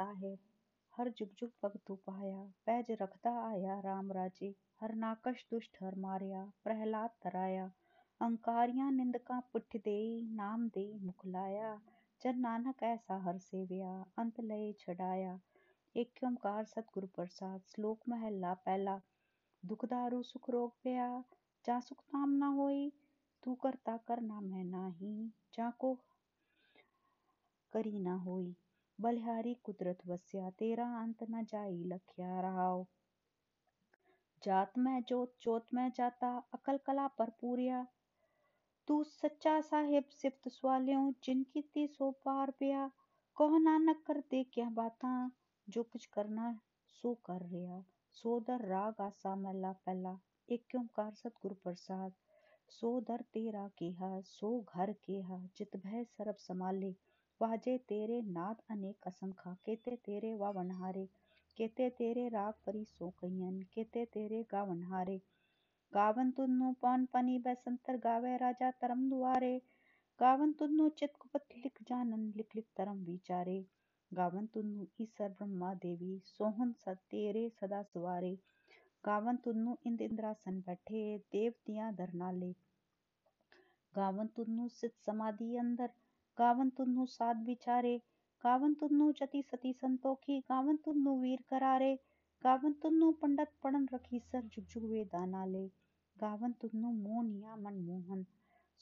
साहेब हर जुग जुग भगतु पाया पैज रखदा आया राम राजे। हर नाकश दुष्ट हर मारिया, प्रहलाद तराया। अंकारियाँ निंदका पुठ देई नाम देई मुख लाया। जन नानक ऐसा हर सेविया, अंत लय छड़ाया। एक ओंकार सतगुरु प्रसाद, श्लोक महला पहला दुख दारू, सुख रोग पया, जा सुख नाम ना होई। तू करता करना मैं नाही जाको करी ना होई। बलिहारी कुदरत वस्या, तेरा अंत न जाई लख्या रहाओ जात में जोत जोत में जाता, अकल कला पर पूरिया। तू सच्चा साहिब सिफत सवालियों जिनकी ती सो पार पिया। कहो नानक कर दे क्या बाता, जो कुछ करना सो कर रिया। सोदर राग आसा महला पहला एक ओंकार सतगुरु प्रसाद। सो दर तेरा केहा, सो घर केहा चित भय सरब समाले वाजे तेरे नाद अनेक असंखा केते तेरे वावनहारे केते तेरे राग परी सो कयन केते तेरे गावनहारे गावन तुन्नु पौन पनी बसंतर गावे राजा तरम दुआरे गावन तुन्नु चित कुपत लिख जानन लिख लिख तरम विचारे गावन तुन्नु ईसर ब्रह्मा देवी सोहन सत तेरे सदा सवारे गावन तुन्नु इंद इंद्रासन बैठे देवतियाँ धरनाले गावन तुन्नु सित समाधि अंदर गावन तुन्नु साध विचारे गावन तुन्नु जति सती संतोखी गावन तुन्नु वीर करारे गावन तुन्नु पंडित पढ़न रखी सर जुग जुग वे दानाले गावन तुन्नु मोनिया मनमोहन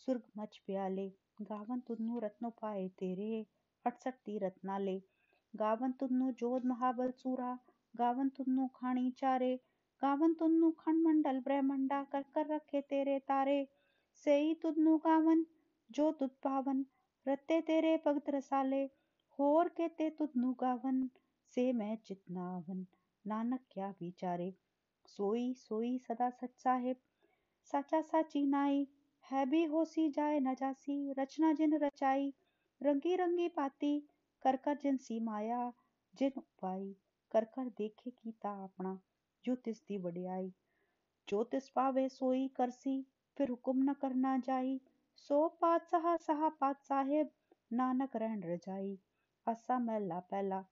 सुर्ग मच प्याले गावन तुन्नु रत्नो पाए तेरे अड़सठ तीरथ नाले गावन तुन्नु जोध महाबल सूरा गावन तुन्नु खानी चारे गावन रत्ते तेरे भगत रसाले, होर केते तुन्नु गावन, से मैं चितनावन नानक क्या विचारे? सोई सोई सदा सच साहेब। साचा साची नाई, है भी होसी जाए न जासी। रचना जिन रचाई, रंगी रंगी पाती। कर कर जिन सी माया, जिन उपाई। कर कर देखे कीता अपना, जो तिस दी वडियाई। जो तिस पावे सोई करसी, फिर हुक्म न करना जाई। सो पातशाह सहा पात साहेब नानक रहन रजाई। आसा महला पहला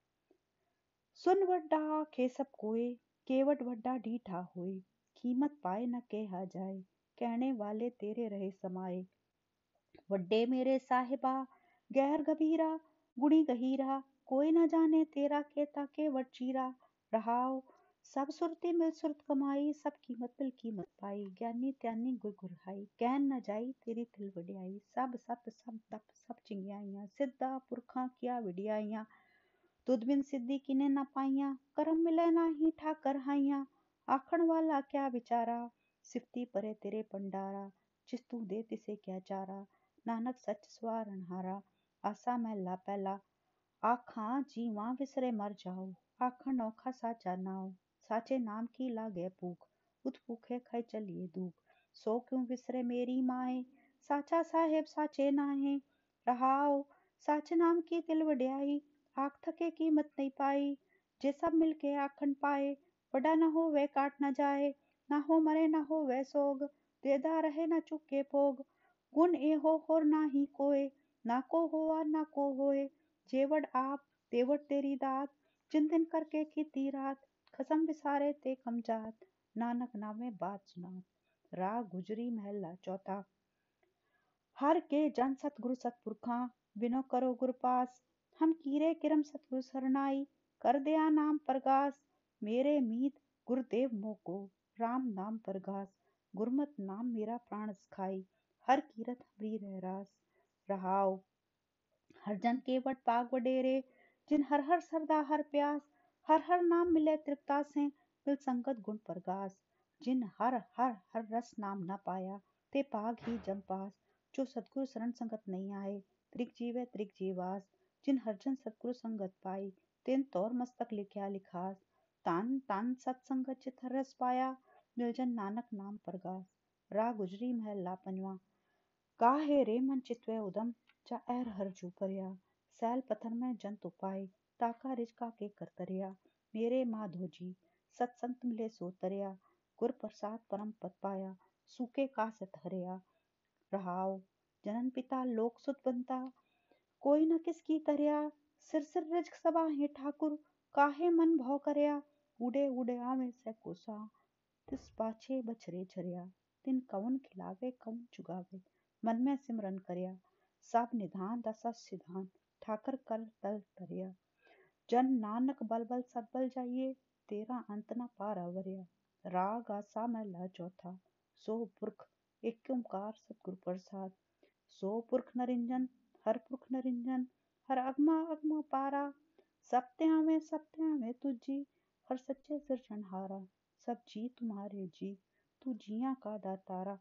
सुन वड्डा आखे सब कोए? केवट वड्डा ढीठा होए। कीमत पाए न कहा जाए। कहने वाले तेरे रहे समाए। वड्डे मेरे साहिबा, गैर गभीरा, गुणी गहीरा कोई न जाने तेरा केता के वट चीरा। रहाओ सब सुरती मिल सुरत कमाई, सब कीमत मिल कीमत पाई। ज्ञानी त्यानी गुर गुरहाई कहन न जाई तेरी तिल वडियाई। सब सत, सब तप, सब चिंगियाइया सिद्धा पुरखा किया विडियाइया तुद बिन सिद्धि किने न पाइया करम मिले ना ही ठाकर हाइया आखण वाला क्या विचारा सिफती परे तेरे पंडारा। जिस तू दे तिसे क्या चारा? नानक सच स्वारण हारा आसा महला पहला आखा जीवा विसरे मर जाओ। आखण औखा साचा नाओ साचे नाम की लागे भूख। उत भूखे खाई चलिए दुख। सो क्यों विसरे मेरी माए? साचा साहेब साचे नाहे। रहाओ, साच नाम की दिल वड्याई। आख थके कीमत नहीं पाई। जे सब मिलके आखन पाए। बड़ा न हो वे काट न जाए। ना हो मरे ना हो वे सोग। देदा रहे ना चुके भोग। गुण ए हो होर ना ही कोए। ना को हो ना को होए। जेवड़ आप, देवड़ तेरी दात। दिन करके की रात। खसम विसारे ते कम जात, नानक नामे बात सुना राग गुजरी महला चौथा। हर के जन सतगुरु सतपुरखा, बिनो करो गुर पास। हम कीरे किरम सतगुरु सरनाई, कर दिया नाम प्रगास मेरे मीत गुरुदेव मोको, राम नाम प्रगास गुरमत नाम मेरा प्राण सखाई, हर कीरत हरी रह रास। रहाओ, हर जन के वट पाग वडेरे, जिन हर हर सरदा हर प्यास। हर हर नाम मिले तृप्ता से बिल संगत गुण प्रगास। जिन हर हर हर रस नाम न पाया, ते पाग ही जम पास। जो सतगुरु शरण संगत नहीं आए त्रिक जीवे त्रिक जीवास। जिन हरजन सतगुरु संगत पाई, तिन तौर मस्तक लिखया लिखास। तान तान सत्संगत चित रस पाया निर्जन नानक नाम प्रगास। रा गुजरी महला पंजवा काहे रे मन चितवे उदम चा एर हर जू परया। सैल पत्थर में जंत उपाय ताका रिजका के करतरिया मेरे माधो जी सत्संत मिले सो गुर प्रसाद परम पद पाया। सूखे का से हरिया रहाओ, जनन पिता लोक सुत बनता। कोई न किसकी तरिया। सिर सिर रिज सबाहे ठाकुर। काहे मन भौ करया। उड़े उड़े आवे से कोसा। तिस पाछे बछरे छरिया तिन कवन खिलावे, कवन चुगावे। मन में सिमरन करया। सब निधान दशा सिधान ठाकर कर तल तरिया। जन नानक बल बल सदबल जाइए, तेरा अंत न पारा वरिया राग आसा महला चौथा, सो पुरख एक ओंकार सतगुरु प्रसाद। सो पुरख नरिंजन, हर पुरख नरिंजन, हर अगमा अगमा पारा। सत्या में सत्या में तुझी, हर सच्चे सिरजनहारा सब जी तुम्हारे जी, तू जिया का दातारा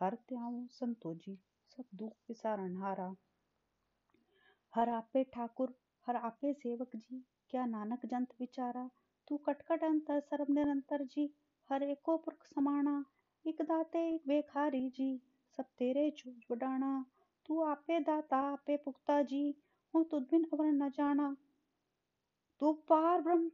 हर त्याऊ संतो जी सब दुख विसारण हारा। हर आपे ठाकुर हर आपे सेवक जी, क्या नानक जंत विचारा? तू कटकट अंतर सर्व निरंतर जी। हर एको पुरख समाना एक दाते, एक बेखारी जी। सब तेरे चूज़ बडाना तू आपे दाता, आपे पुख्ता जी। हूँ तुद बिन अवर न जाना तू पार ब्रह्म,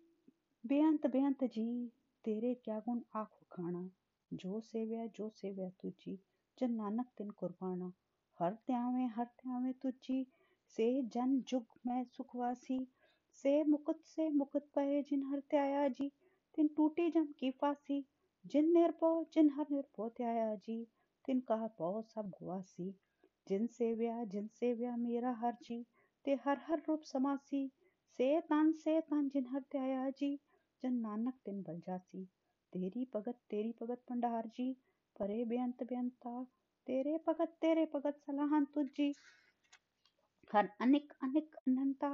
बेअंत बेअंत जी। तेरे क्या गुण आखो खाना जो सेव्या जो सेव्या तुझी, जन नानक तिन कुर्बाना हर त्यावे हर त्यावे तुझी। से जन जुग में सुखवासी, से मुकुट से मुकुट पहे जिन हर त्याया जी। तिन टूटी जम की फांसी, जिन निर्भो जिन हर निर्भो त्याया जी। तिन कहा पौ सब गुवासी जिन सेव्या जिन सेव्या मेरा हर जी। ते हर हर रूप समासी, से तन से तन जिन हर त्याया जी। जन नानक तिन बल जासी, तेरी भगत तेरी भगत भंडार जी। परे बेअंत बेअंता, तेरे भगत तेरे भगत सलाहन तुझी। हर अनिक अनिक अनंता।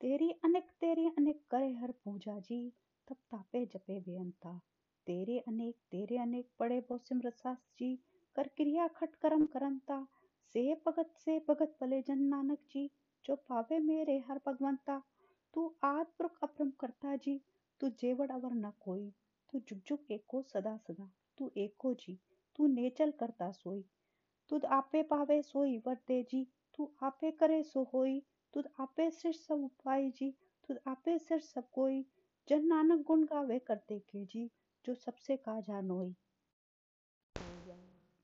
तेरी अनेक तेरी अनेक करे हर पूजा जी, तब तापे जपे बेअंता। तेरे अनेक तेरे अनेक पड़े बो सिमरत सास जी, कर क्रिया खट करम करमता से भगत से भगत भले जन नानक जी, जो पावे मेरे हर भगवंता। तू आद पुरख अपरम करता जी, तू जेवड़ अवर न कोई। तू जुग जुग एको सदा सदा, तू एको जी, तू नेचल करता सोई। तुद आपे पावे सोई वर दे जी तू आपे करे सो होई, तुद आपे सिर सब उपाय जी, तुद आपे सिर सब कोई। जन नानक गुण गावे करते के जी, जो सबसे का जानोई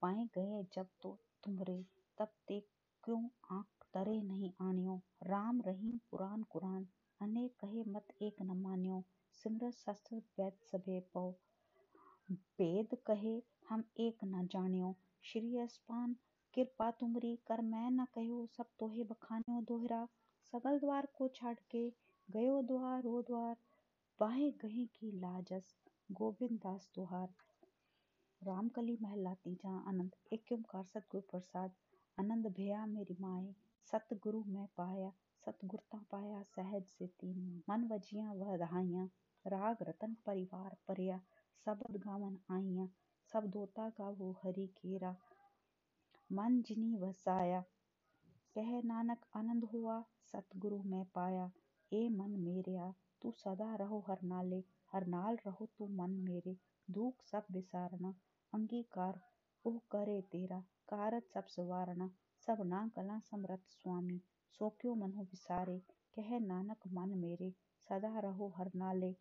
पाए गए जब तो तुमरे तब ते क्यों आँख तरे नहीं आनियो? राम रहीम पुराण कुरान अनेक कहे मत एक न मान्यो। सिमरत शास्त्र वैद सभे पौ। वेद कहे हम एक न जानियो। श्री अस्पान कृपा तुमरी कर मैं न कहो सब तोहे बखान्यो दोहरा। सगल द्वार को छाड़ के गयो द्वार, ओ द्वार, बाहे गहे की लाजस गोविंद दास तुहार रामकली महला तीजा आनंद एक ओंकार सतगुरु प्रसाद। आनंद भया मेरी माए, सतगुरु मैं पाया सतगुरता पाया सहज से तीन मन वजिया वह दहाइया राग रतन परिवार परिया। सबद गावन आइया सब दोता गावो हरि केरा मन जिनी वसाया। कह नानक, आनंद हुआ, सतगुरु में पाया। ए मन मेरिया तू सदा रहो हर नाले। हर नाल रहो तू मन मेरे। दुख सब विसारना अंगीकार ओह करे तेरा। कारत सब सवारना, सब ना कला समरथ स्वामी। सो क्यों मनो विसारे कह नानक, मन मेरे, सदा रहो हर नाले।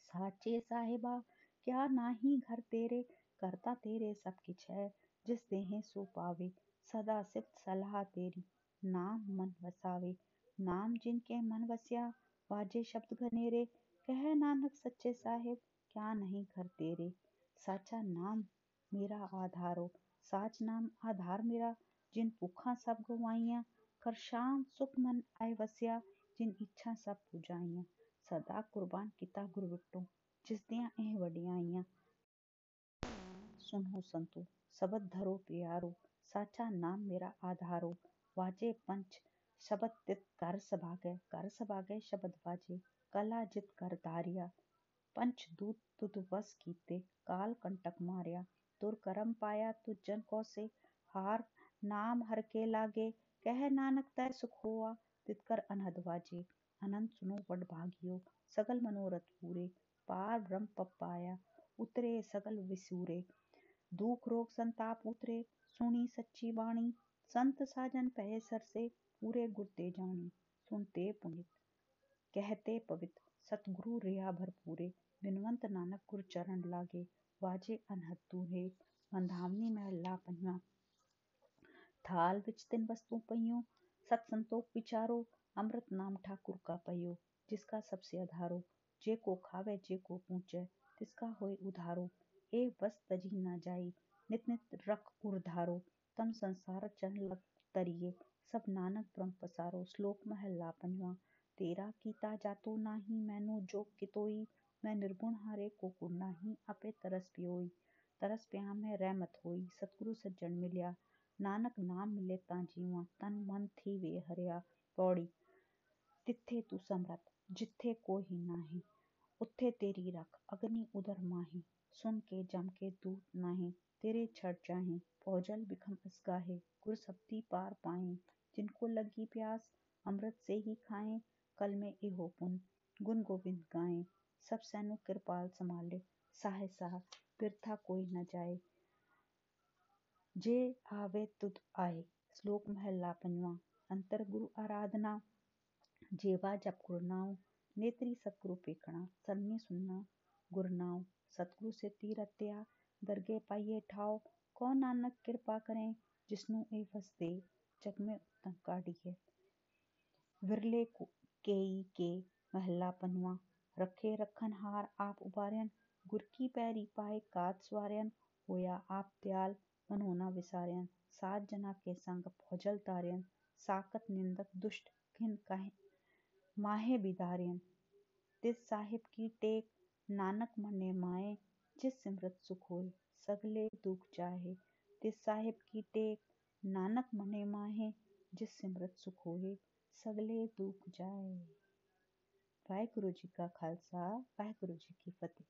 साचे साहिबा, क्या नाही घर तेरे? करता तेरे सब किछ है। जिस देहे सो पावे, सदा सिफ्त सलाह तेरी। नाम मन वसावे, नाम जिनके मन वसिया, वाजे शब्द घनेरे। कह नानक सच्चे साहिब, क्या नहीं घर तेरे। साचा नाम मेरा आधारो, साच नाम आधार मेरा। जिन भूखा सब गवाइया कर शाम सुख मन आए वसिया। जिन इच्छा सब पुजाइया सदा कुर्बान किता गुरु विटो जिस दिया एह वडियाइया सुनो संतो। सबद धरो प्यारो, साचा नाम मेरा आधारो। वाजे पंच, शब्द तित कर सभागे कर सभागे शब्द वाजे। कला जित कर धारिया पंच दूत तुद वस कीते, काल कंटक मारिया। तुर करम पाया तुझ जन को से हार नाम हर के लागे। कह नानक तय सुख हुआ तितकर अनहद वाजे। अनंत सुनो वड भागियो, सगल मनोरथ पूरे। पार ब्रह्म पप पाया उतरे सगल विसूरे। दुख रोग संताप उतरे, सुनी सच्ची बाणी संत साजन पहे सर से पूरे गुरते जानी। सुनते पुनित, कहते पवित्र सतगुरु रिया भरपूरे बिनवंत नानक गुर चरण लागे, वाजे अनहद तूहे मंधावनी महला पंजा थाल विच तिन वस्तु पइयो। सत संतोख विचारो, अमृत नाम ठाकुर का पयो जिसका सबसे आधारो जे को खावे, जे को पूछे तिसका होय उधारो। ए बस तजी न जाई। नित नित रख उर धारो तम संसार चन लग तरिये। सब नानक ब्रह्म पसारो, श्लोक महला पंजवा तेरा कीता जातो नाही मैनो जो कितोई। मैं निर्गुण हारे को गुण ही अपे तरस पियोई। तरस प्या में रहमत होई, सतगुरु सज्जन मिलिया। नानक नाम मिले ता जीवा, तन मन थी वे हरिया। पौड़ी तिथे तू समरथ जिथे कोई नाही। उथे तेरी रख, अग्नि उधर माही। सुन के जम के दूत नाहीं, तेरे छट जाहिं। पहुँचल बिखम गुर गुरसप्ती पार पाए जिनको लगी प्यास, अमृत से ही खाए कल में इहो पुन गुन गोविंद गाए सब सैनु कृपाल संभाले। साहे साह बिरथा कोई न जाए। जे आवे तुद आए। श्लोक महला पंजवा अंतर गुरु आराधना। जेवा जप गुरु नाम नेत्री सतगुरु पेखणा सरनी सुनना गुरु नाम सतगुरु से तीरत्या दरगे पाइए ठाओ कौ नानक किरपा करें जिसनु ए वसदे जग में विरले केई के महला पनवा। रखे रखन हार आप उबारन। गुर की पैरी पाए कात स्वारन। होया आप दयाल मनोना विसारन। सात जना के संग भोजल तारियन साकत निंदक दुष्ट खिन कहे? माहे बिदारन। तिस साहिब की टेक नानक मने माए, जिस सिमरत सुख सगले दुख जाहे ते साहिब की टेक, नानक मने माहे, जिस सिमरत सुख सगले दुख जाहे वाहेगुरु जी का खालसा, वाहेगुरु जी की फतेह।